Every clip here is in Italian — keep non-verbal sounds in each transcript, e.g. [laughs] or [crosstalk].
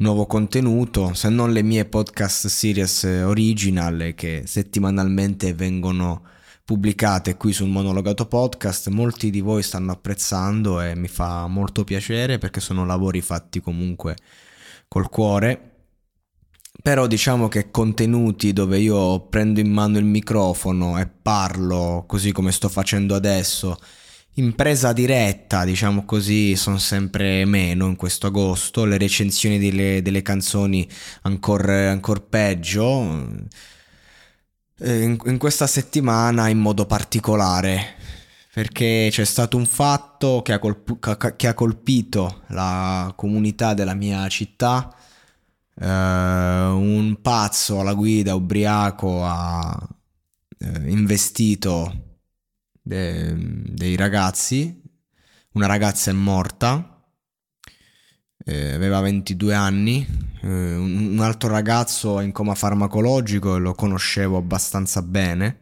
nuovo contenuto se non le mie podcast series original che settimanalmente vengono pubblicate qui sul monologato podcast molti di voi stanno apprezzando e mi fa molto piacere perché sono lavori fatti comunque col cuore. Però diciamo che contenuti dove io prendo in mano il microfono e parlo così come sto facendo adesso in presa diretta, diciamo così, sono sempre meno in questo agosto, le recensioni delle, delle canzoni ancora ancor peggio. Eh, in, in questa settimana in modo particolare, perché c'è stato un fatto che ha, colp- che ha colpito la comunità della mia città. Uh, un pazzo alla guida ubriaco ha uh, investito de, dei ragazzi, una ragazza è morta, eh, aveva 22 anni, eh, un, altro ragazzo è in coma farmacologico e lo conoscevo abbastanza bene.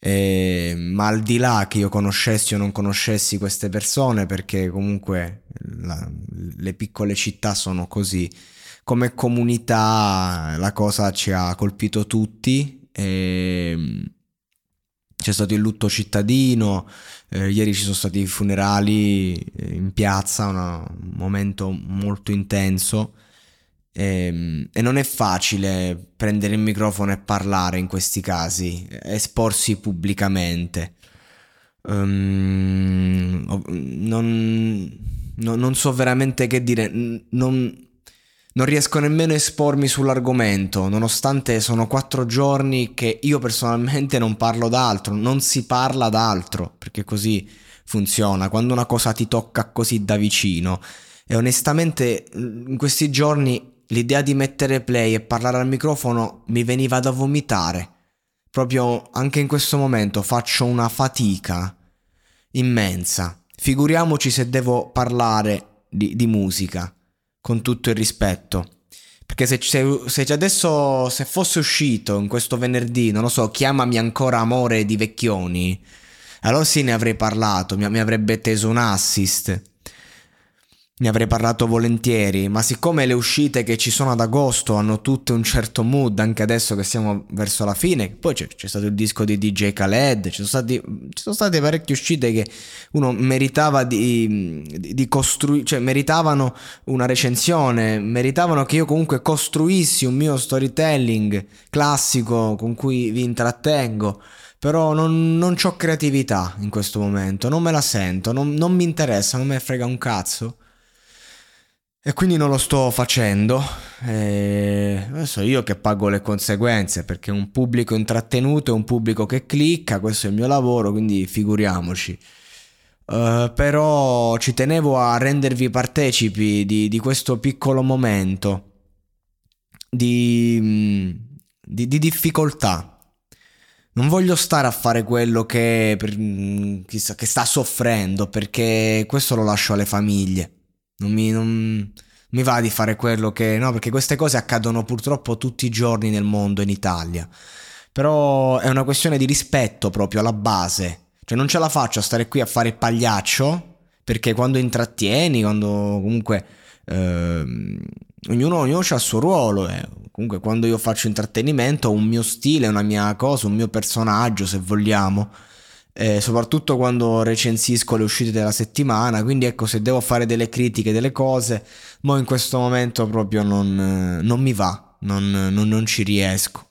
Eh, ma al di là che io conoscessi o non conoscessi queste persone, perché comunque la, le piccole città sono così, come comunità la cosa ci ha colpito tutti e c'è stato il lutto cittadino, eh, ieri ci sono stati i funerali eh, in piazza, una, un momento molto intenso e, ehm, e, non è facile prendere il microfono e parlare in questi casi, esporsi pubblicamente. Um, non, no, non so veramente che dire, non, non riesco nemmeno a espormi sull'argomento, nonostante sono quattro giorni che io personalmente non parlo d'altro, non si parla d'altro, perché così funziona, quando una cosa ti tocca così da vicino. E onestamente in questi giorni l'idea di mettere play e parlare al microfono mi veniva da vomitare. Proprio anche in questo momento faccio una fatica immensa. Figuriamoci se devo parlare di, di musica con tutto il rispetto. Perché se, se, se adesso, se fosse uscito in questo venerdì, non lo so, chiamami ancora amore di Vecchioni, allora sì ne avrei parlato, mi, mi avrebbe teso un assist ne avrei parlato volentieri, ma siccome le uscite che ci sono ad agosto hanno tutte un certo mood, anche adesso che siamo verso la fine, poi c'è, c'è stato il disco di DJ Khaled, ci sono, stati, ci sono state parecchie uscite che uno meritava di, di, di costruire, cioè meritavano una recensione, meritavano che io comunque costruissi un mio storytelling classico con cui vi intrattengo però non, non ho creatività in questo momento, non me la sento, non, non mi interessa, non me frega un cazzo. E quindi non lo sto facendo. E adesso io che pago le conseguenze perché un pubblico intrattenuto è un pubblico che clicca, questo è il mio lavoro, quindi figuriamoci. Uh, però ci tenevo a rendervi partecipi di, di questo piccolo momento di, di, di, difficoltà. Non voglio stare a fare quello che, per, chissà, che sta soffrendo perché questo lo lascio alle famiglie. Non mi, non, mi va di fare quello che... No, perché queste cose accadono purtroppo tutti i giorni nel mondo, in Italia. Però è una questione di rispetto proprio alla base. Cioè non ce la faccio a stare qui a fare il pagliaccio, perché quando intrattieni, quando comunque eh, ognuno, ognuno ha il suo ruolo. Eh. Comunque quando io faccio intrattenimento ho un mio stile, una mia cosa, un mio personaggio se vogliamo. Eh, soprattutto quando recensisco le uscite della settimana. Quindi ecco, se devo fare delle critiche, delle cose, ma in questo momento proprio non, non mi va, non, non, non ci riesco.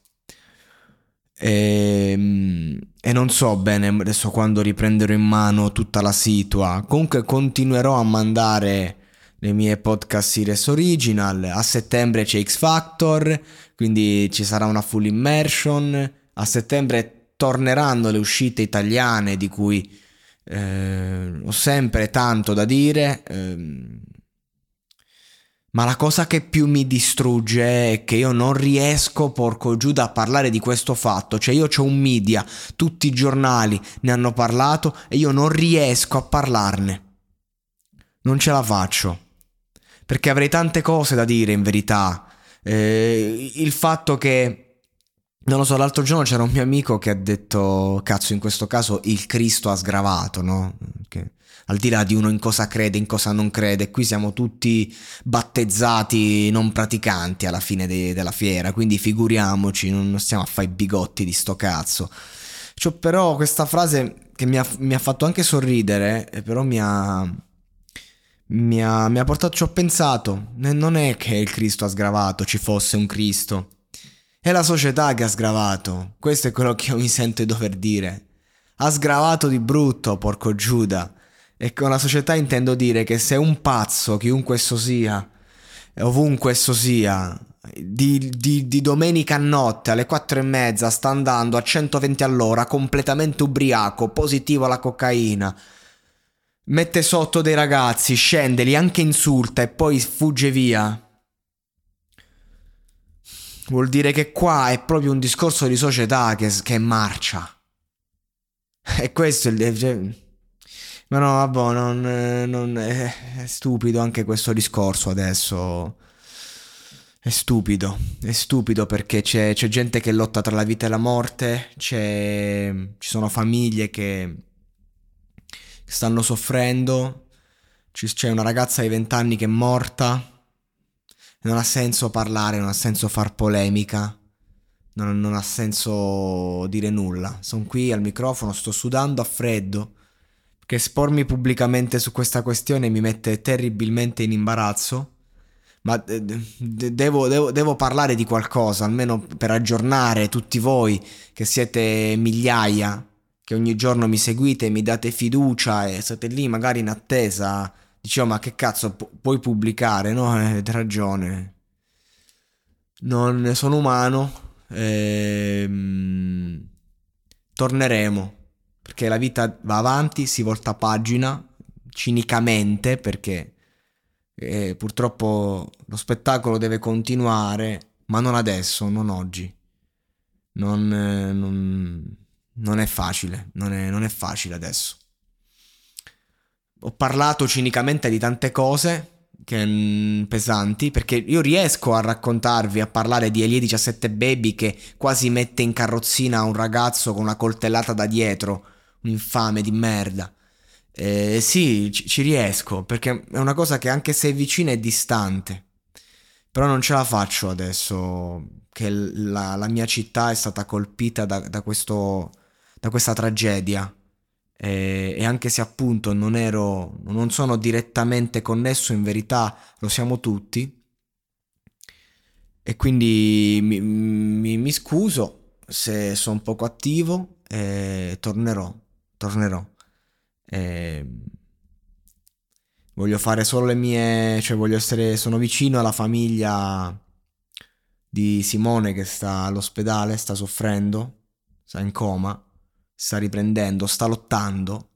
E, ehm, e, non so bene adesso quando riprenderò in mano tutta la situa. Comunque continuerò a mandare le mie podcast series original. A settembre c'è X Factor, quindi ci sarà una full immersion. A settembre torneranno le uscite italiane di cui eh, ho sempre tanto da dire. Eh, ma la cosa che più mi distrugge è che io non riesco, porco Giuda, a parlare di questo fatto. Cioè io ho un media, tutti i giornali ne hanno parlato e io non riesco a parlarne. Non ce la faccio. Perché avrei tante cose da dire in verità. Eh, il fatto che... Non lo so, l'altro giorno c'era un mio amico che ha detto, cazzo, in questo caso il Cristo ha sgravato, no? Che al di là di uno in cosa crede, in cosa non crede, qui siamo tutti battezzati non praticanti alla fine de- della fiera, quindi figuriamoci, non stiamo a fare i bigotti di sto cazzo. C'ho però questa frase che mi ha, mi ha fatto anche sorridere, però mi ha, mi ha, mi ha portato, ci ho pensato, non è che il Cristo ha sgravato, ci fosse un Cristo, è la società che ha sgravato, questo è quello che io mi sento di dover dire. Ha sgravato di brutto, porco Giuda. E con la società intendo dire che se un pazzo, chiunque esso sia, ovunque esso sia, di, di, di, domenica a notte alle 4 e mezza sta andando a 120 all'ora, completamente ubriaco, positivo alla cocaina, mette sotto dei ragazzi, scende, li anche insulta e poi fugge via. Vuol dire che qua è proprio un discorso di società che, che marcia. [laughs] E questo è il... Cioè, ma no, vabbè, non, non è, è stupido anche questo discorso adesso. È stupido, è stupido perché c'è, c'è, gente che lotta tra la vita e la morte, c'è, ci sono famiglie che stanno soffrendo, c'è una ragazza di 20 anni che è morta, non ha senso parlare, non ha senso far polemica, non, non ha senso dire nulla. Sono qui al microfono, sto sudando a freddo che espormi pubblicamente su questa questione mi mette terribilmente in imbarazzo. Ma devo, devo, devo, parlare di qualcosa, almeno per aggiornare tutti voi che siete migliaia, che ogni giorno mi seguite, mi date fiducia e siete lì magari in attesa. Dicevo, ma che cazzo, pu- puoi pubblicare? No, eh, hai ragione. Non sono umano. Ehm... Torneremo perché la vita va avanti, si volta pagina cinicamente perché eh, purtroppo lo spettacolo deve continuare, ma non adesso, non oggi. Non, eh, non, non è facile, non è, non è facile adesso. Ho parlato cinicamente di tante cose che, mh, pesanti perché io riesco a raccontarvi, a parlare di Elie 17 Baby che quasi mette in carrozzina un ragazzo con una coltellata da dietro un infame di merda. Eh, sì, ci, ci riesco, perché è una cosa che anche se è vicina è distante. Però non ce la faccio adesso che la, la mia città è stata colpita da, da, questo, da questa tragedia. E, e, anche se appunto non ero, non sono direttamente connesso, in verità lo siamo tutti. E quindi mi, mi, mi scuso se sono poco attivo e tornerò tornerò. E voglio fare solo le mie, cioè voglio essere, sono vicino alla famiglia di Simone che sta all'ospedale, sta soffrendo, sta in coma, sta riprendendo, sta lottando.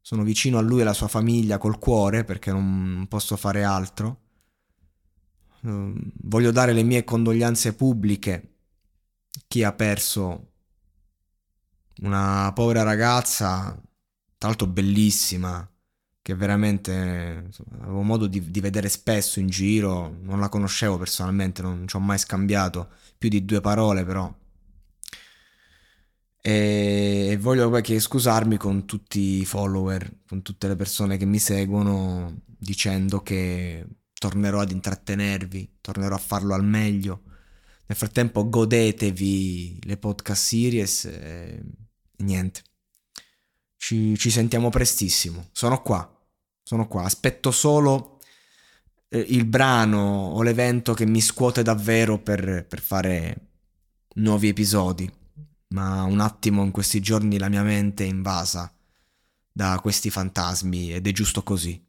Sono vicino a lui e alla sua famiglia col cuore perché non posso fare altro. Ehm, voglio dare le mie condoglianze pubbliche a chi ha perso una povera ragazza, tra l'altro bellissima, che veramente insomma, avevo modo di, di, vedere spesso in giro, non la conoscevo personalmente, non ci ho mai scambiato più di due parole però. E voglio poi scusarmi con tutti i follower, con tutte le persone che mi seguono dicendo che tornerò ad intrattenervi, tornerò a farlo al meglio. Nel frattempo godetevi le podcast series e niente. Ci, ci sentiamo prestissimo. Sono qua, sono qua. Aspetto solo eh, il brano o l'evento che mi scuote davvero per, per fare nuovi episodi. Ma un attimo in questi giorni la mia mente è invasa da questi fantasmi ed è giusto così.